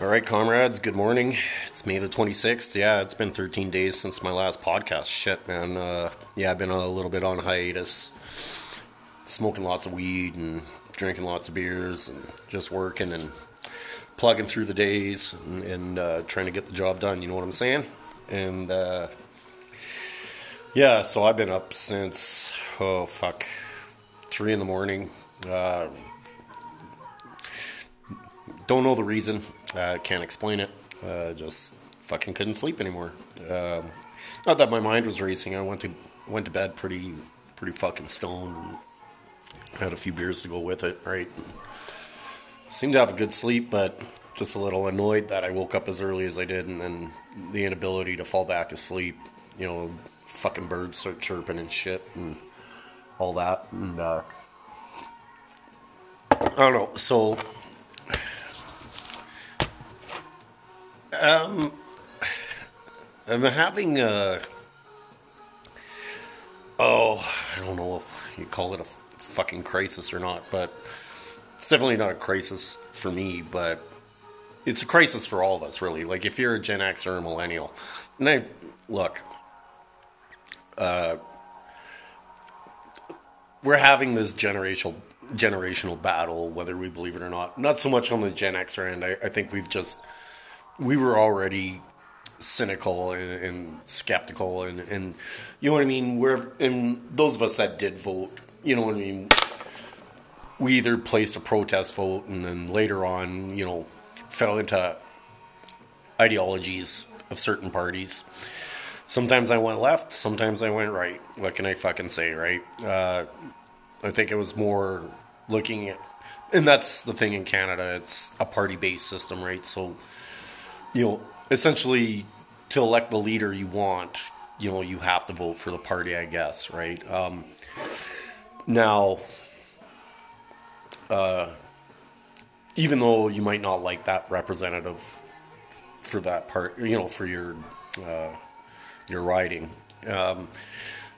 All right, comrades, good morning. It's May the 26th. Yeah, it's been 13 days since my last podcast. Shit, man. Uh, yeah, I've been a little bit on hiatus, smoking lots of weed and drinking lots of beers and just working and plugging through the days and, and uh, trying to get the job done. You know what I'm saying? And uh, yeah, so I've been up since, oh, fuck, 3 in the morning. Uh, don't know the reason. Uh, can't explain it. Uh, just fucking couldn't sleep anymore. Um, not that my mind was racing. I went to went to bed pretty pretty fucking stoned. Had a few beers to go with it. Right. Seemed to have a good sleep, but just a little annoyed that I woke up as early as I did, and then the inability to fall back asleep. You know, fucking birds start chirping and shit and all that, and uh, I don't know. So Um, I'm having a. Oh, I don't know if you call it a fucking crisis or not, but it's definitely not a crisis for me, but it's a crisis for all of us, really. Like, if you're a Gen X or a millennial, and I look, uh, we're having this generational generational battle, whether we believe it or not. Not so much on the Gen Xer end. I, I think we've just we were already cynical and, and skeptical and, and you know what I mean. Where and those of us that did vote, you know what I mean. We either placed a protest vote and then later on, you know, fell into ideologies of certain parties. Sometimes I went left, sometimes I went right. What can I fucking say, right? Uh, I think it was more looking at, and that's the thing in Canada. It's a party-based system, right? So you know, essentially to elect the leader you want, you know, you have to vote for the party, I guess, right? Um, now, uh, even though you might not like that representative for that part, you know, for your uh, your riding. Um,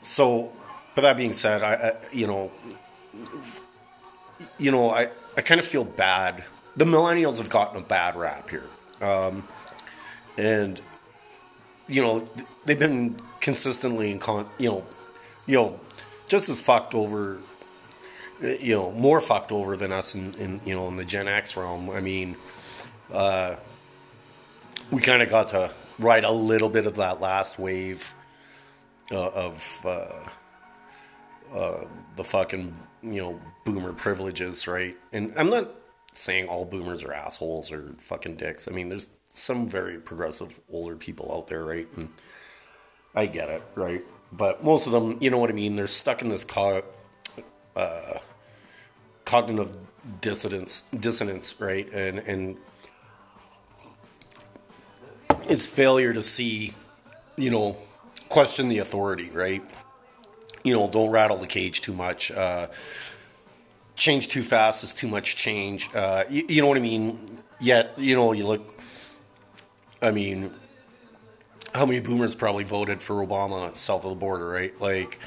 so, but that being said, I, I you know, you know, I I kind of feel bad. The millennials have gotten a bad rap here. Um, and you know they've been consistently in con you know you know just as fucked over you know more fucked over than us in, in you know in the Gen X realm. I mean, uh, we kind of got to ride a little bit of that last wave uh, of uh, uh, the fucking you know boomer privileges, right? And I'm not saying all boomers are assholes or fucking dicks. I mean, there's some very progressive older people out there, right? And I get it, right? But most of them, you know what I mean? They're stuck in this co- uh, cognitive dissonance, dissonance, right? And and it's failure to see, you know, question the authority, right? You know, don't rattle the cage too much. Uh, change too fast is too much change. Uh, you, you know what I mean? Yet, you know, you look I mean, how many boomers probably voted for Obama south of the border, right? Like,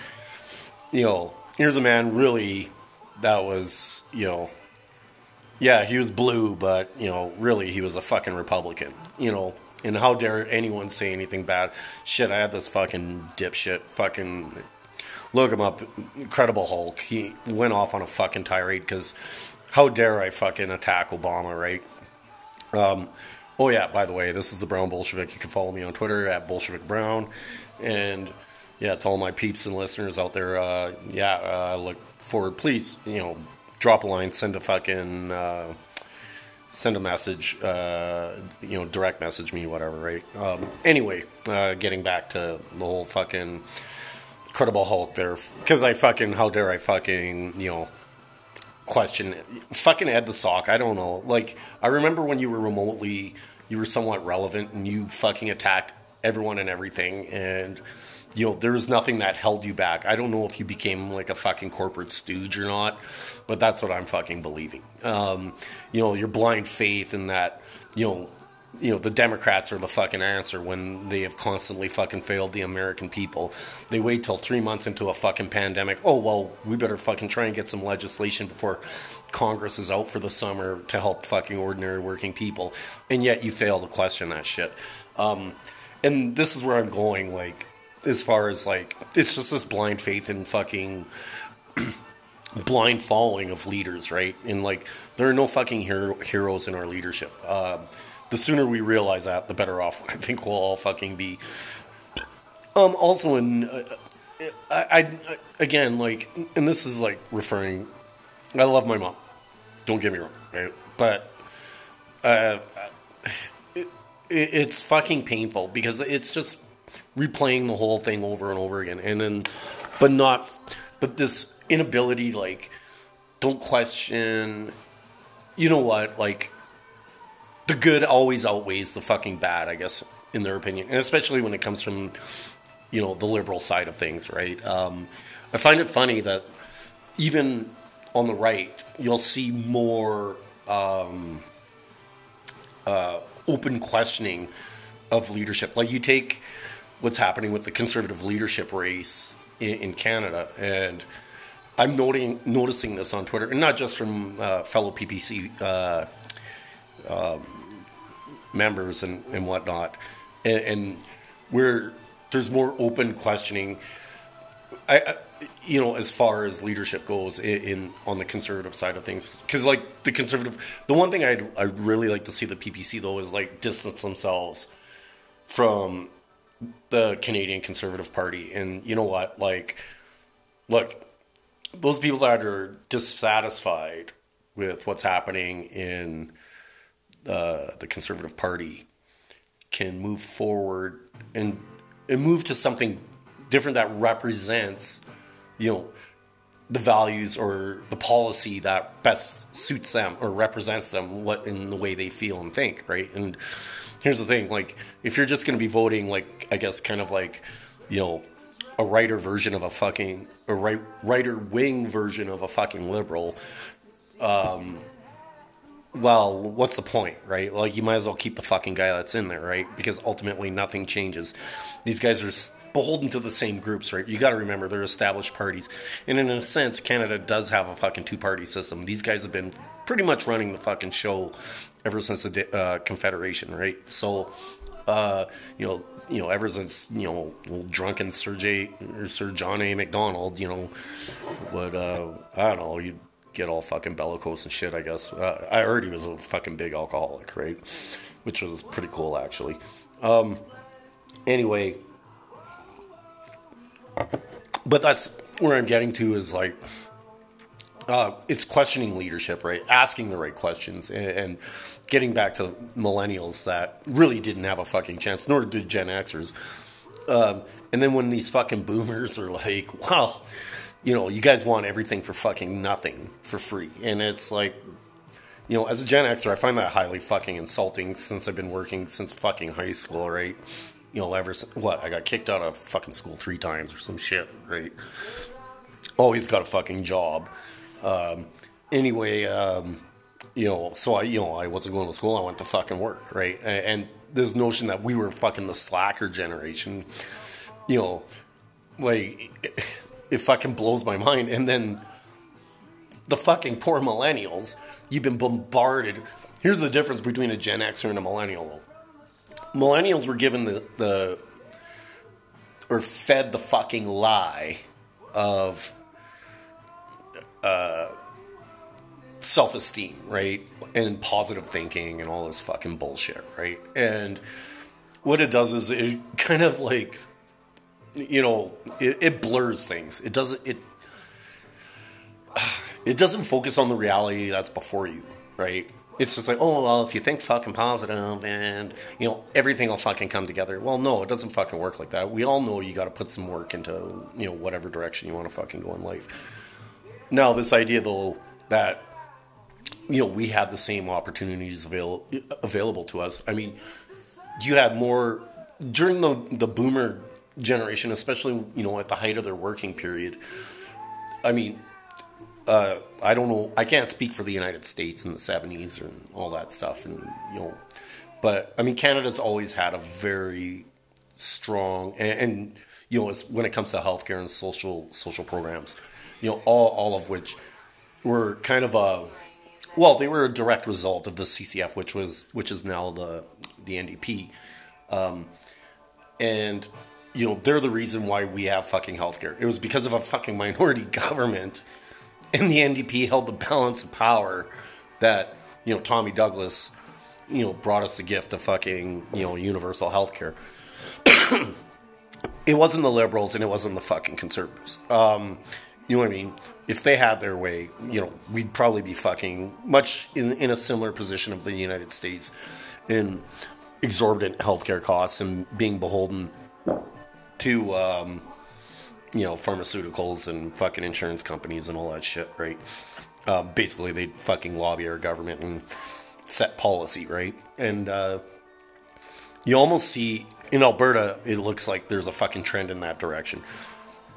you know, here's a man really that was, you know, yeah, he was blue, but, you know, really he was a fucking Republican, you know. And how dare anyone say anything bad? Shit, I had this fucking dipshit fucking look him up, Incredible Hulk. He went off on a fucking tirade because how dare I fucking attack Obama, right? Um, Oh yeah, by the way, this is the Brown Bolshevik. You can follow me on Twitter at Bolshevik Brown, and yeah, to all my peeps and listeners out there, uh, yeah, uh, look forward. Please, you know, drop a line, send a fucking, uh, send a message, uh, you know, direct message me, whatever, right? Um, anyway, uh, getting back to the whole fucking Credible Hulk there, because I fucking, how dare I fucking, you know question. Fucking Ed the Sock. I don't know. Like I remember when you were remotely, you were somewhat relevant, and you fucking attacked everyone and everything, and you know there was nothing that held you back. I don't know if you became like a fucking corporate stooge or not, but that's what I'm fucking believing. Um, you know your blind faith in that. You know you know, the Democrats are the fucking answer when they have constantly fucking failed the American people. They wait till three months into a fucking pandemic. Oh, well, we better fucking try and get some legislation before Congress is out for the summer to help fucking ordinary working people, and yet you fail to question that shit. Um, and this is where I'm going, like, as far as like, it's just this blind faith in fucking blind following of leaders, right? And like, there are no fucking hero- heroes in our leadership. Um, the sooner we realize that, the better off I think we'll all fucking be. Um, also, in uh, I, I again like, and this is like referring. I love my mom. Don't get me wrong, right? But uh, it, it's fucking painful because it's just replaying the whole thing over and over again, and then, but not, but this inability, like, don't question. You know what? Like, the good always outweighs the fucking bad, I guess, in their opinion, and especially when it comes from, you know, the liberal side of things, right? Um, I find it funny that even on the right, you'll see more um, uh, open questioning of leadership. Like you take what's happening with the conservative leadership race in, in Canada, and I'm noting noticing this on Twitter, and not just from uh, fellow PPC uh, um, members and, and whatnot, and, and where there's more open questioning. I, I, you know, as far as leadership goes in, in on the conservative side of things, because like the conservative, the one thing I'd I really like to see the PPC though is like distance themselves from the Canadian Conservative Party, and you know what, like, look, those people that are dissatisfied with what's happening in uh, the Conservative Party can move forward and and move to something different that represents, you know, the values or the policy that best suits them or represents them what in the way they feel and think, right? And here's the thing, like if you're just going to be voting like I guess kind of like, you know, a writer version of a fucking a right writer wing version of a fucking liberal um well, what's the point, right? Like, you might as well keep the fucking guy that's in there, right? Because ultimately, nothing changes. These guys are beholden to the same groups, right? You got to remember they're established parties, and in a sense, Canada does have a fucking two-party system. These guys have been pretty much running the fucking show ever since the uh, Confederation, right? So, uh, you know, you know, ever since you know, drunken Sir J or Sir John A. Macdonald, you know, would uh, I don't know, you get all fucking bellicose and shit. I guess uh, I already was a fucking big alcoholic, right? Which was pretty cool actually. Um, anyway, but that's where I'm getting to is like. Uh, it's questioning leadership, right? Asking the right questions and, and, getting back to millennials that really didn't have a fucking chance, nor did Gen Xers. Um, and then when these fucking boomers are like, well, you know, you guys want everything for fucking nothing for free. And it's like, you know, as a Gen Xer, I find that highly fucking insulting since I've been working since fucking high school, right? You know, ever what I got kicked out of fucking school three times or some shit, right? Always got a fucking job. Um, anyway, um, you know, so I, you know, I wasn't going to school. I went to fucking work, right? And this notion that we were fucking the slacker generation, you know, like it fucking blows my mind. And then the fucking poor millennials, you've been bombarded. Here's the difference between a Gen Xer and a millennial. Millennials were given the, the or fed the fucking lie of uh, self esteem, right? And positive thinking and all this fucking bullshit, right? And what it does is it kind of like you know, it, it blurs things. It doesn't it it doesn't focus on the reality that's before you, right? It's just like, oh well, if you think fucking positive and you know everything will fucking come together. Well, no, it doesn't fucking work like that. We all know you got to put some work into you know whatever direction you want to fucking go in life. Now, this idea though that you know we had the same opportunities avail- available to us. I mean, you had more during the the boomer generation, especially you know at the height of their working period. I mean, uh, I don't know. I can't speak for the United States in the '70s and all that stuff, and you know, but I mean, Canada's always had a very strong and, and you know, when it comes to healthcare and social social programs, you know, all all of which were kind of a well, they were a direct result of the CCF, which was which is now the the NDP, um, and you know they're the reason why we have fucking healthcare. It was because of a fucking minority government, and the NDP held the balance of power that you know Tommy Douglas, you know, brought us the gift of fucking you know universal healthcare. it wasn't the liberals and it wasn't the fucking conservatives. Um, you know what I mean? If they had their way, you know, we'd probably be fucking much in, in a similar position of the United States in exorbitant healthcare costs and being beholden to, um, you know, pharmaceuticals and fucking insurance companies and all that shit, right? Uh, basically, they fucking lobby our government and set policy, right? And uh, you almost see in Alberta, it looks like there's a fucking trend in that direction.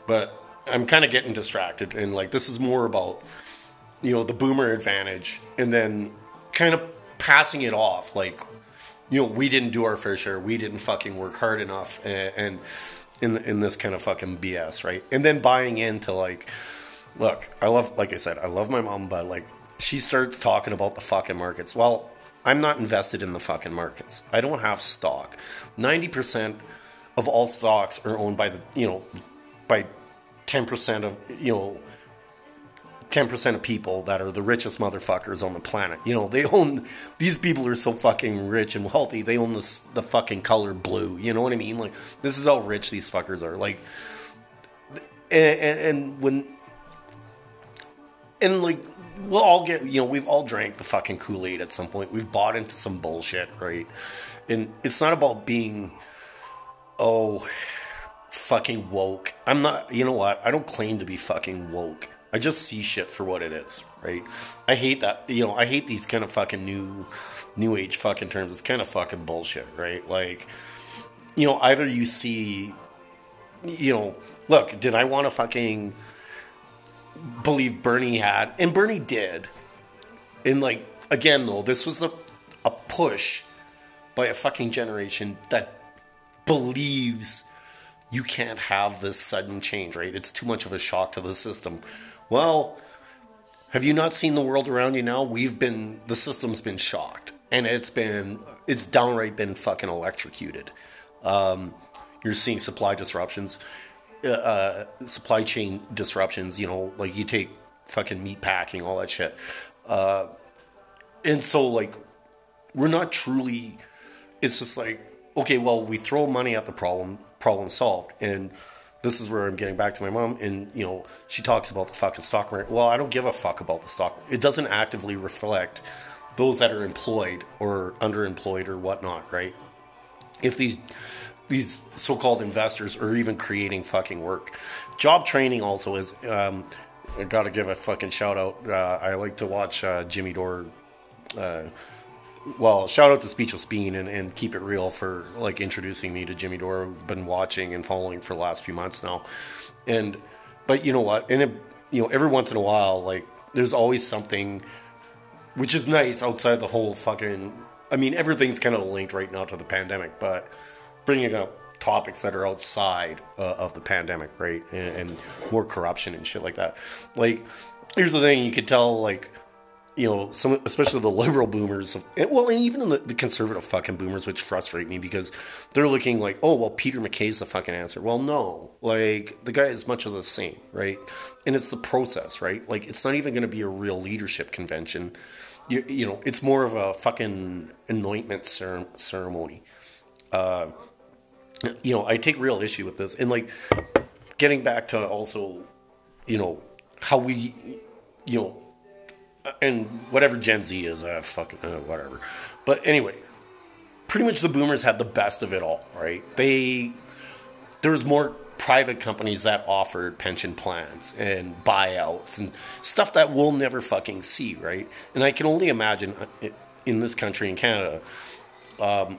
But I'm kind of getting distracted, and like this is more about you know the boomer advantage, and then kind of passing it off like you know we didn't do our fair share, we didn't fucking work hard enough, and, and in in this kind of fucking BS, right? And then buying into like, look, I love, like I said, I love my mom, but like she starts talking about the fucking markets. Well, I'm not invested in the fucking markets. I don't have stock. Ninety percent of all stocks are owned by the you know by 10% of, you know, 10% of people that are the richest motherfuckers on the planet. You know, they own, these people are so fucking rich and wealthy, they own this, the fucking color blue. You know what I mean? Like, this is how rich these fuckers are. Like, and, and, and when, and like, we'll all get, you know, we've all drank the fucking Kool Aid at some point. We've bought into some bullshit, right? And it's not about being, oh, fucking woke. I'm not, you know what? I don't claim to be fucking woke. I just see shit for what it is, right? I hate that, you know, I hate these kind of fucking new, new age fucking terms. It's kind of fucking bullshit, right? Like, you know, either you see, you know, look, did I want to fucking believe Bernie had, and Bernie did. And like, again, though, this was a, a push by a fucking generation that believes you can't have this sudden change, right? It's too much of a shock to the system. Well, have you not seen the world around you now? We've been, the system's been shocked. And it's been, it's downright been fucking electrocuted. Um, you're seeing supply disruptions, uh, uh, supply chain disruptions, you know, like you take fucking meat packing, all that shit. Uh, and so, like, we're not truly, it's just like, okay, well, we throw money at the problem problem solved. And this is where I'm getting back to my mom. And, you know, she talks about the fucking stock market. Well, I don't give a fuck about the stock. It doesn't actively reflect those that are employed or underemployed or whatnot, right? If these these so-called investors are even creating fucking work, job training also is. Um, I got to give a fucking shout out. Uh, I like to watch uh, Jimmy Dore uh, well, shout out to Speechless Bean and, and Keep It Real for like introducing me to Jimmy Dore. who've been watching and following for the last few months now, and but you know what? And it, you know, every once in a while, like there's always something which is nice outside the whole fucking. I mean, everything's kind of linked right now to the pandemic, but bringing up topics that are outside uh, of the pandemic, right, and, and more corruption and shit like that. Like, here's the thing: you could tell, like you know, some especially the liberal boomers, of, well, and even the, the, conservative fucking boomers, which frustrate me because they're looking like, oh, well, Peter MacKay's the fucking answer. Well, no, like the guy is much of the same, right? And it's the process, right? Like it's not even going to be a real leadership convention. You, you know, it's more of a fucking anointment ceremony. Uh, you know, I take real issue with this, and like getting back to also, you know, how we, you know and whatever Gen Z is, uh, fucking uh, whatever. But anyway, pretty much the boomers had the best of it all, right? They there was more private companies that offered pension plans and buyouts and stuff that we'll never fucking see, right? And I can only imagine uh, in this country in Canada. Um,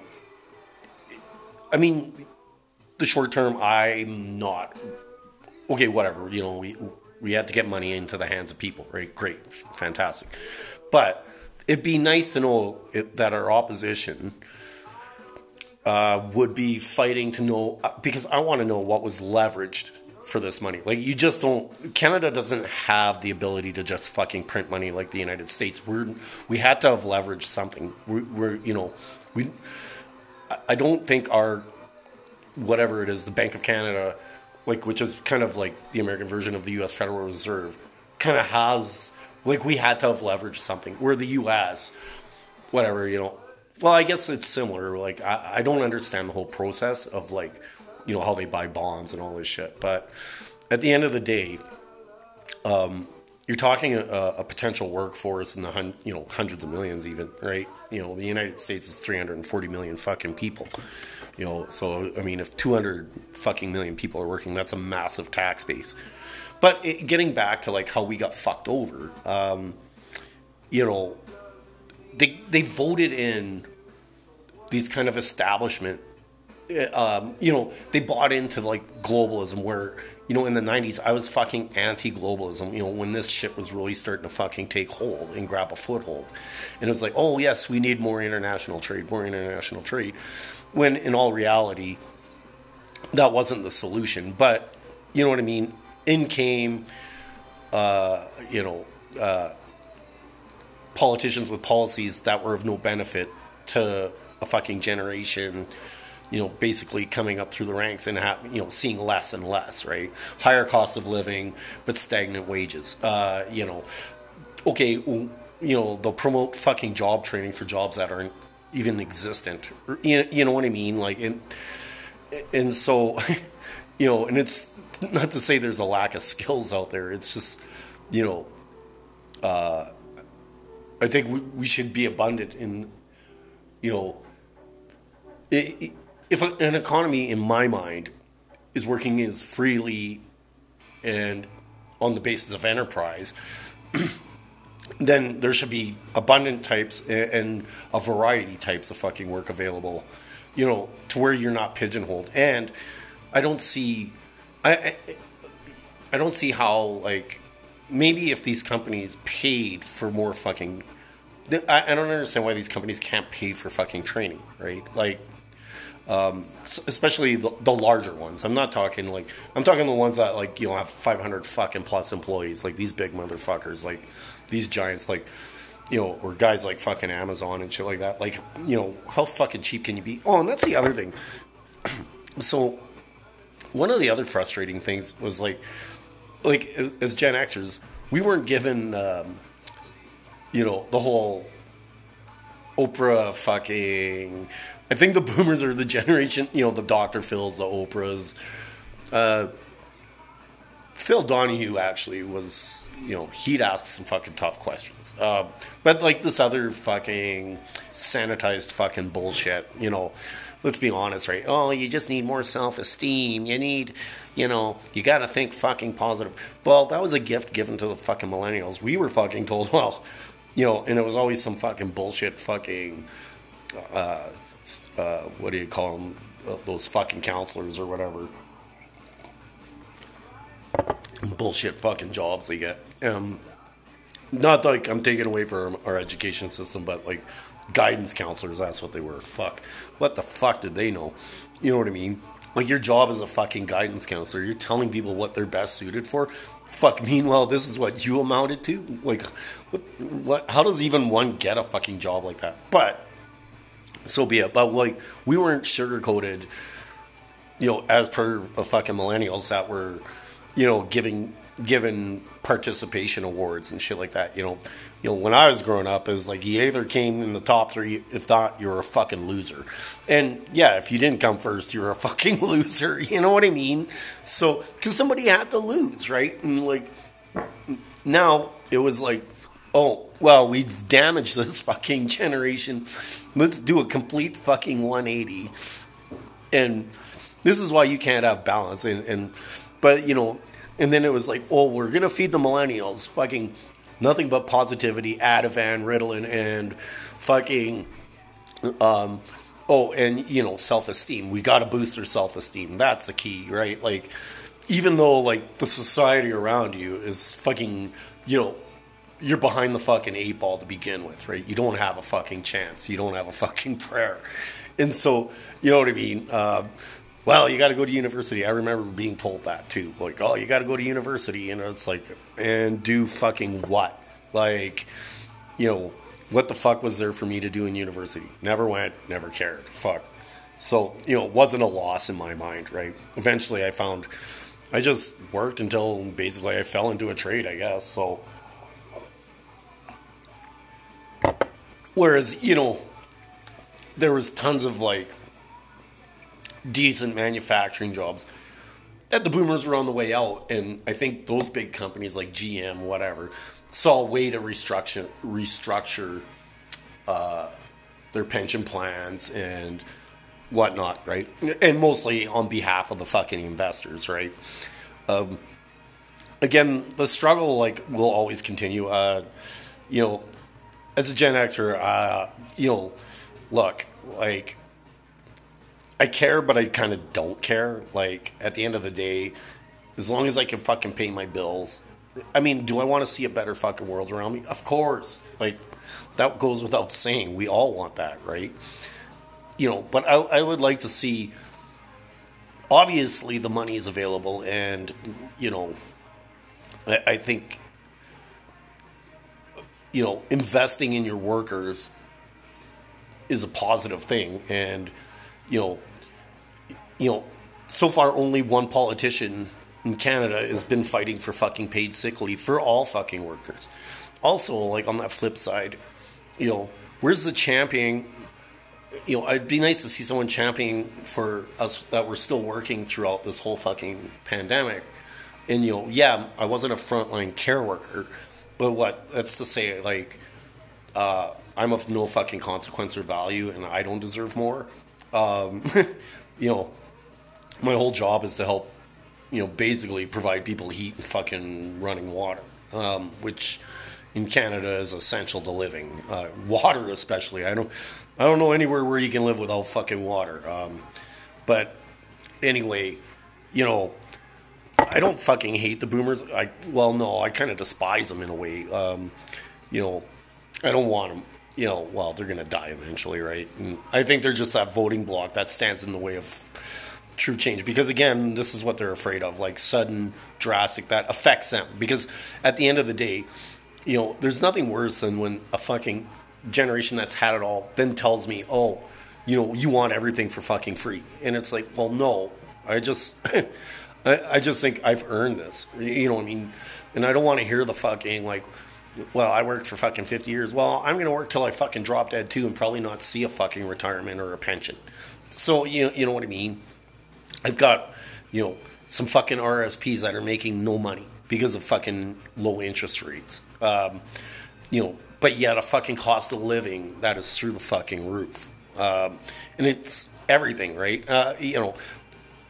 I mean, the short term, I'm not okay. Whatever, you know, we we had to get money into the hands of people, right? Great, fantastic. But it'd be nice to know it, that our opposition uh, would be fighting to know, uh, because I want to know what was leveraged for this money. Like you just don't. Canada doesn't have the ability to just fucking print money like the United States. We're we had to have leveraged something. We're, we're you know we. I don't think our whatever it is, the Bank of Canada, like which is kind of like the American version of the U.S. Federal Reserve, kind of has like we had to have leveraged something. Where the U.S. whatever you know. Well, I guess it's similar. Like I, I don't understand the whole process of like you know how they buy bonds and all this shit. But at the end of the day, um, you're talking a, a, potential workforce in the hun- you know hundreds of millions, even right? You know, the United States is 340 million fucking people. You know, so I mean, if 200 fucking million people are working, that's a massive tax base. But it, getting back to like how we got fucked over, um, you know, they they voted in these kind of establishment um, you know, they bought into like globalism where, you know, in the 90s, I was fucking anti globalism, you know, when this shit was really starting to fucking take hold and grab a foothold. And it was like, oh, yes, we need more international trade, more international trade. When in all reality, that wasn't the solution. But, you know what I mean? In came, uh, you know, uh, politicians with policies that were of no benefit to a fucking generation you know, basically coming up through the ranks and have, you know, seeing less and less, right? Higher cost of living, but stagnant wages. Uh, you know, okay, you know, they'll promote fucking job training for jobs that aren't even existent. You know what I mean? Like, and, and so, you know, and it's not to say there's a lack of skills out there. It's just, you know, uh, I think we, we should be abundant in, you know, it, if an economy, in my mind, is working as freely and on the basis of enterprise, then there should be abundant types and a variety types of fucking work available, you know, to where you're not pigeonholed. And I don't see, I, I, don't see how like maybe if these companies paid for more fucking, I don't understand why these companies can't pay for fucking training, right? Like um, especially the, the, larger ones. I'm not talking like I'm talking the ones that like you know have 500 fucking plus employees, like these big motherfuckers, like these giants, like you know, or guys like fucking Amazon and shit like that. Like you know, how fucking cheap can you be? Oh, and that's the other thing. so one of the other frustrating things was like, like as Gen Xers, we weren't given, um, you know, the whole Oprah fucking I think the boomers are the generation, you know, the Dr. Phil's, the Oprahs. Uh, Phil Donahue actually was, you know, he'd ask some fucking tough questions. Uh, but like this other fucking sanitized fucking bullshit, you know, let's be honest, right? Oh, you just need more self esteem. You need, you know, you got to think fucking positive. Well, that was a gift given to the fucking millennials. We were fucking told, well, you know, and it was always some fucking bullshit fucking. Uh, uh, what do you call them? Those fucking counselors or whatever. Bullshit fucking jobs they get. Um, not like I'm taking away from our education system, but like guidance counselors, that's what they were. Fuck. What the fuck did they know? You know what I mean? Like your job as a fucking guidance counselor, you're telling people what they're best suited for. Fuck. Meanwhile, this is what you amounted to. Like, what? What? How does even one get a fucking job like that? But so be it. But like we weren't sugar coated, you know, as per the fucking millennials that were, you know, giving given participation awards and shit like that. You know, you know, when I was growing up, it was like you either came in the top three, if not, you're a fucking loser. And yeah, if you didn't come first, you're a fucking loser. You know what I mean? So, because somebody had to lose, right? And like now, it was like oh, well, we've damaged this fucking generation. Let's do a complete fucking 180. And this is why you can't have balance. And, and but, you know, and then it was like, oh, we're to feed the millennials fucking nothing but positivity, Ativan, Ritalin, and fucking, um, oh, and, you know, self esteem. We got to boost their self esteem. That's the key, right? Like, even though, like, the society around you is fucking, you know, you're behind the fucking eight ball to begin with, right? You don't have a fucking chance. You don't have a fucking prayer. And so, you know what I mean? Uh, well, you got to go to university. I remember being told that too. Like, oh, you got to go to university, and it's like, and do fucking what? Like, you know, what the fuck was there for me to do in university? Never went, never cared. Fuck. So, you know, it wasn't a loss in my mind, right? Eventually I found I just worked until basically I fell into a trade, I guess. So whereas, you know, there was tons of like decent manufacturing jobs. And the boomers were on the way out, and I think those big companies like GM, whatever, saw a way to restructure restructure uh, their pension plans and whatnot, right? And mostly on behalf of the fucking investors, right? Um, again, the struggle like will always continue. Uh, you know, as a Gen Xer, uh, you know, look, like I care, but I kind of don't care. Like at the end of the day, as long as I can fucking pay my bills. I mean, do I want to see a better fucking world around me? Of course. Like that goes without saying. We all want that, right? You know, but I, I would like to see. Obviously, the money is available, and you know, I, I think you know investing in your workers is a positive thing, and you know, you know, so far only one politician in Canada has been fighting for fucking paid sick leave for all fucking workers. Also, like on that flip side, you know, where's the championing? You know, it'd be nice to see someone championing for us that we're still working throughout this whole fucking pandemic. And you know, yeah, I wasn't a frontline care worker, but what? That's to say, like, uh, I'm of no fucking consequence or value, and I don't deserve more. Um, you know, my whole job is to help, you know, basically provide people heat and fucking running water, um, which in Canada is essential to living. Uh, water, especially. I don't, I don't know anywhere where you can live without fucking water. Um, but anyway, you know, I don't fucking hate the boomers. I well, no, I kind of despise them in a way. Um, you know, I don't want them. You know, well, they're gonna die eventually, right? And I think they're just that voting block that stands in the way of true change because again this is what they're afraid of like sudden drastic that affects them because at the end of the day you know there's nothing worse than when a fucking generation that's had it all then tells me oh you know you want everything for fucking free and it's like well no i just I, I just think i've earned this you know what i mean and i don't want to hear the fucking like well, I worked for fucking 50 years. Well, I'm going to work till I fucking drop dead too and probably not see a fucking retirement or a pension. So, you, you know what I mean? I've got, you know, some fucking RSPs that are making no money because of fucking low interest rates. Um, you know, but yet a fucking cost of living that is through the fucking roof. Um, and it's everything, right? Uh, you know,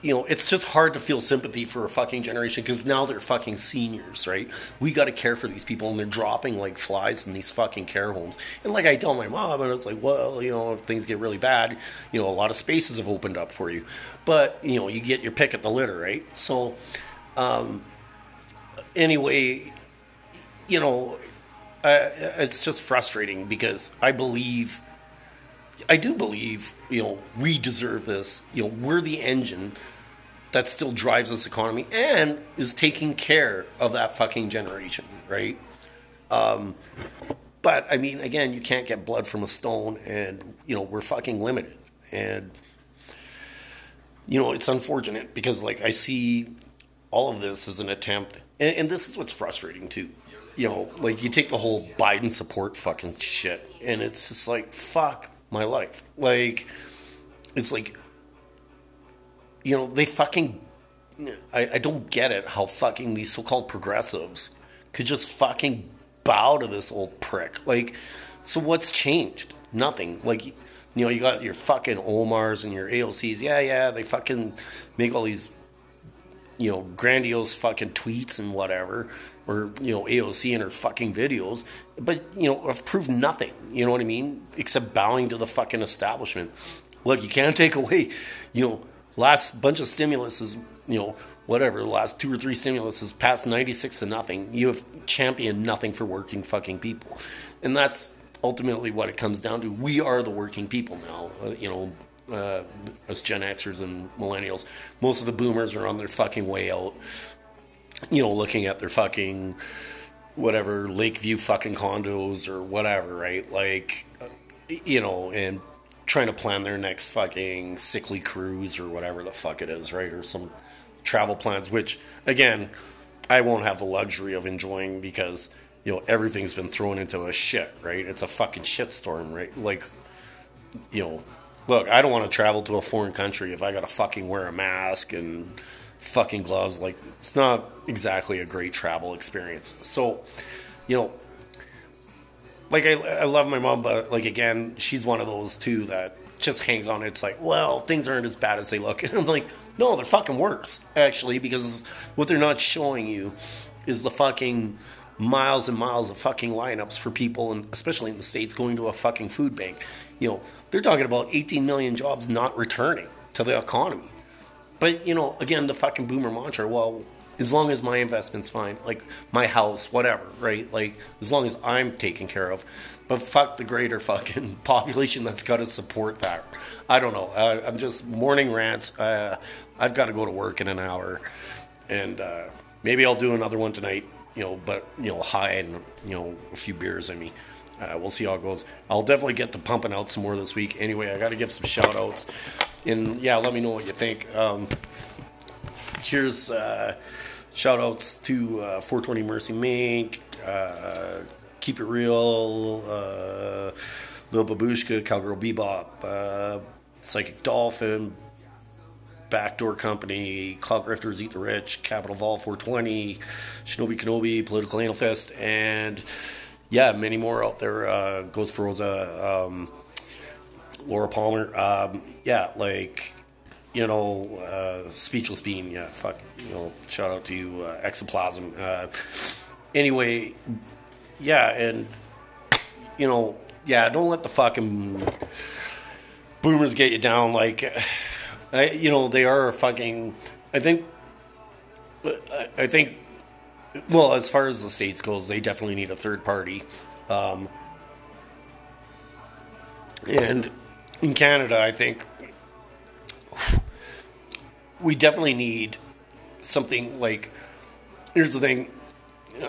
you know, it's just hard to feel sympathy for a fucking generation because now they're fucking seniors, right? We got to care for these people, and they're dropping like flies in these fucking care homes. And like I tell my mom, and it's like, well, you know, if things get really bad, you know, a lot of spaces have opened up for you, but you know, you get your pick at the litter, right? So, um, anyway, you know, uh, it's just frustrating because I believe I do believe, you know, we deserve this. You know, we're the engine that still drives this economy and is taking care of that fucking generation, right? Um, but I mean, again, you can't get blood from a stone, and you know we're fucking limited, and you know it's unfortunate because like I see all of this as an attempt, and, and this is what's frustrating too. You know, like you take the whole Biden support fucking shit, and it's just like fuck my life. Like, it's like, you know, they fucking. I, I don't get it how fucking these so called progressives could just fucking bow to this old prick. Like, so what's changed? Nothing. Like, you know, you got your fucking Omars and your AOCs. Yeah, yeah, they fucking make all these, you know, grandiose fucking tweets and whatever or you know AOC and her fucking videos, but you know have proved nothing. You know what I mean? Except bowing to the fucking establishment. Look, you can't take away, you know, last bunch of stimulus is you know whatever the last two or three stimulus is past ninety six to nothing. You have championed nothing for working fucking people, and that's ultimately what it comes down to. We are the working people now. Uh, you know, uh, us Gen Xers and millennials, most of the boomers are on their fucking way out. You know, looking at their fucking whatever Lakeview fucking condos or whatever, right? Like, you know, and trying to plan their next fucking sickly cruise or whatever the fuck it is, right? Or some travel plans, which again, I won't have the luxury of enjoying because you know everything's been thrown into a shit, right? It's a fucking shitstorm, right? Like, you know, look, I don't want to travel to a foreign country if I got to fucking wear a mask and fucking gloves. Like, it's not exactly a great travel experience. So, you know, like I, I love my mom, but like again, she's one of those too that just hangs on. It's like, well, things aren't as bad as they look, and I'm like, no, they're fucking worse actually because what they're not showing you is the fucking miles and miles of fucking lineups for people, and especially in the states, going to a fucking food bank. You know, they're talking about 18 million jobs not returning to the economy. But you know, again, the fucking boomer mantra. Well, as long as my investment's fine, like my house, whatever, right? Like as long as I'm taken care of. But fuck the greater fucking population that's got to support that. I don't know. I'm just morning rants. Uh, I've got to go to work in an hour, and uh, maybe I'll do another one tonight. You know, but you know, high and you know, a few beers in me. Uh, we'll see how it goes. I'll definitely get to pumping out some more this week. Anyway, I got to give some shout outs. And yeah, let me know what you think. Um, here's uh, shout outs to uh, 420 Mercy Mink, uh, Keep It Real, uh, Lil Babushka, Cowgirl Bebop, uh, Psychic Dolphin, Backdoor Company, Cloud Grifters Eat the Rich, Capital Vol 420, Shinobi Kenobi, Political Anal Fist, and yeah, many more out there. Uh, Ghost for Rosa, um, Laura Palmer. Um, yeah, like you know, uh, Speechless Bean. Yeah, fuck. You know, shout out to you, uh, Exoplasm. Uh, anyway, yeah, and you know, yeah, don't let the fucking boomers get you down. Like, I, you know, they are fucking. I think. I think well, as far as the states goes, they definitely need a third party. Um, and in Canada, I think we definitely need something like. Here's the thing,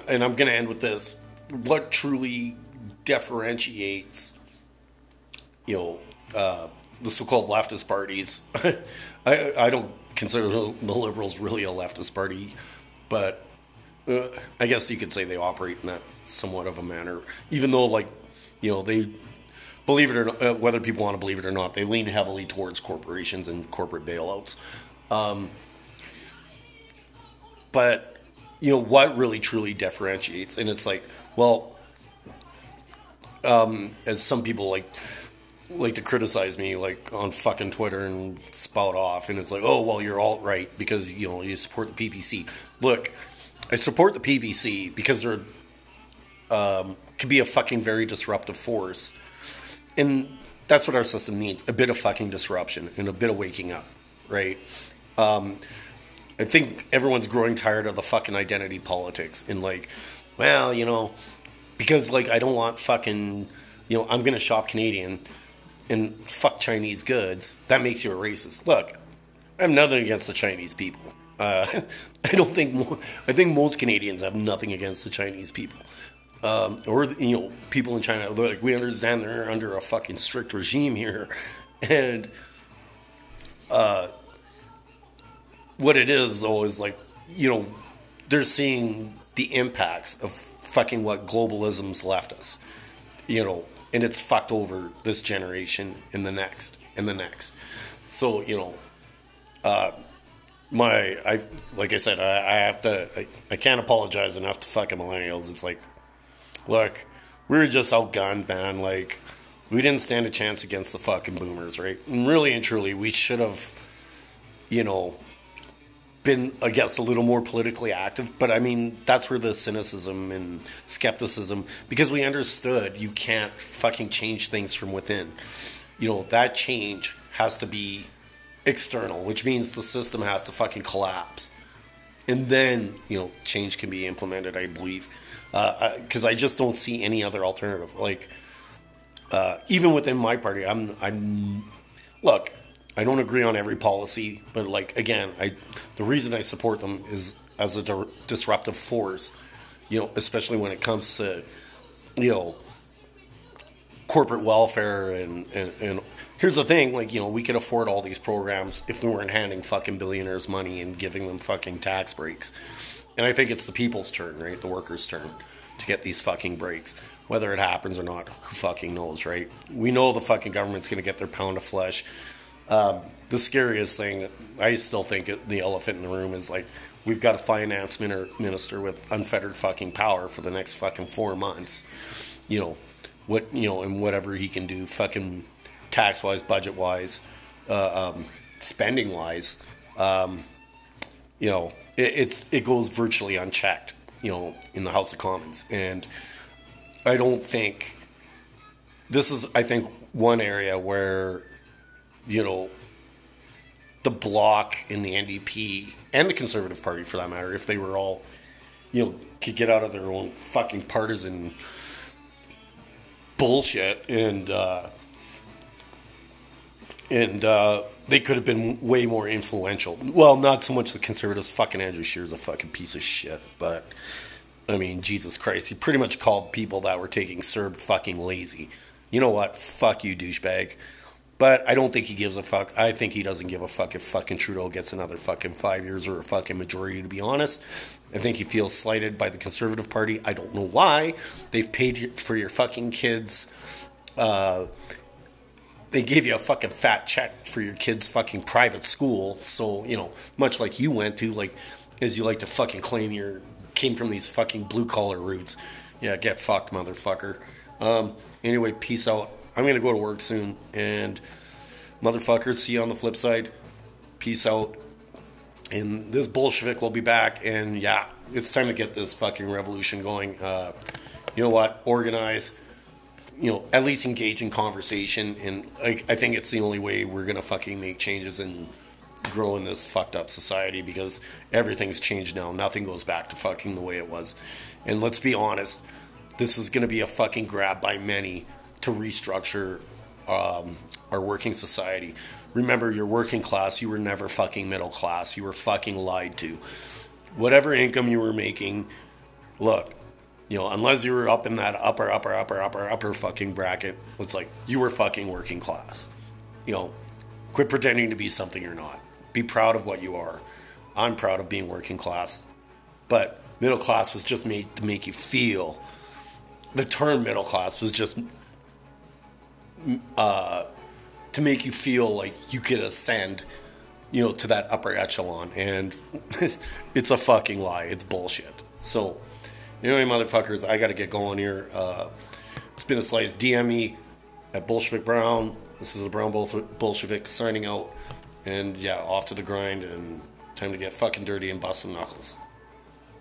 and I'm going to end with this. What truly differentiates, you know, uh, the so-called leftist parties? I, I don't consider the Liberals really a leftist party, but uh, I guess you could say they operate in that somewhat of a manner, even though, like, you know, they believe it or not, uh, whether people want to believe it or not, they lean heavily towards corporations and corporate bailouts. Um, but you know what really truly differentiates, and it's like, well, um, as some people like like to criticize me like on fucking Twitter and spout off, and it's like, oh well, you're alt right because you know you support the PPC. Look, I support the PPC because they're um, can be a fucking very disruptive force, and that's what our system needs: a bit of fucking disruption and a bit of waking up, right? Um, I think everyone's growing tired of the fucking identity politics and like, well, you know, because like I don't want fucking, you know, I'm gonna shop Canadian and fuck Chinese goods. That makes you a racist. Look, I have nothing against the Chinese people. Uh, I don't think I think most Canadians have nothing against the Chinese people, um, or you know people in China. Like we understand they're under a fucking strict regime here, and uh, what it is though is like you know they're seeing the impacts of fucking what globalism's left us, you know, and it's fucked over this generation and the next and the next. So you know. Uh, my I like I said I, I have to I, I, can't apologize enough to fucking millennials. It's like, look, we were just outgunned, man. Like we didn't stand a chance against the fucking boomers, right? And really and truly, we should have, you know, been I guess a little more politically active. But I mean, that's where the cynicism and skepticism because we understood you can't fucking change things from within. You know that change has to be external, which means the system has to fucking collapse. And then, you know, change can be implemented, I believe. Because uh, I, I, just don't see any other alternative. Like, uh, even within my party, I'm, I'm, look, I don't agree on every policy, but like again, I the reason I support them is as a di- disruptive force. You know, especially when it comes to you know corporate welfare and, and, and here's the thing like you know we could afford all these programs if we weren't handing fucking billionaires money and giving them fucking tax breaks. And i think it's the people's turn right? The workers turn to get these fucking breaks. Whether it happens or not who fucking knows right? We know the fucking government's going to get their pound of flesh. Um, the scariest thing i still think the elephant in the room is like we've got a finance minister with unfettered fucking power for the next fucking four months. You know what you know and whatever he can do, fucking tax wise, budget wise, uh, um, spending wise. Um, you know, it, it's it goes virtually unchecked. You know, in the House of Commons, and I don't think this is. I think one area where you know the bloc in the NDP and the Conservative Party, for that matter, if they were all, you know, could get out of their own fucking partisan bullshit, and uh, and uh, they could have been way more influential. Well, not so much the conservatives. Fucking Andrew Scheer's a fucking piece of shit, but I mean, Jesus Christ, he pretty much called people that were taking CERB fucking lazy. You know what? Fuck you, douchebag. But I don't think he gives a fuck. I think he doesn't give a fuck if fucking Trudeau gets another fucking five years or a fucking majority, to be honest. I think he feels slighted by the Conservative Party. I don't know why. They've paid for your fucking kids. Uh, they gave you a fucking fat check for your kids' fucking private school. So, you know, much like you went to, like, as you like to fucking claim you came from these fucking blue collar roots. Yeah, get fucked, motherfucker. Um, anyway, peace out. I'm going to go to work soon. And motherfuckers, see you on the flip side. Peace out. And this Bolshevik will be back. And yeah, it's time to get this fucking revolution going. Uh, you know what? Organize. You know, at least engage in conversation. And I, I think it's the only way we're going to fucking make changes and grow in this fucked up society because everything's changed now. Nothing goes back to fucking the way it was. And let's be honest, this is going to be a fucking grab by many to restructure um, our working society. Remember, you're working class. You were never fucking middle class. You were fucking lied to. Whatever income you were making, look, you know, unless you were up in that upper, upper, upper, upper, upper fucking bracket, it's like you were fucking working class. You know, quit pretending to be something you're not. Be proud of what you are. I'm proud of being working class. But middle class was just made to make you feel. The term middle class was just uh, to make you feel like you could ascend, you know, to that upper echelon. And it's a fucking lie. It's bullshit. So, anyway, motherfuckers, I got to get going here. Uh, it's been a slice. DM me at Bolshevik Brown. This is the Brown Bolshevik signing out. And yeah, off to the grind and time to get fucking dirty and bust some knuckles.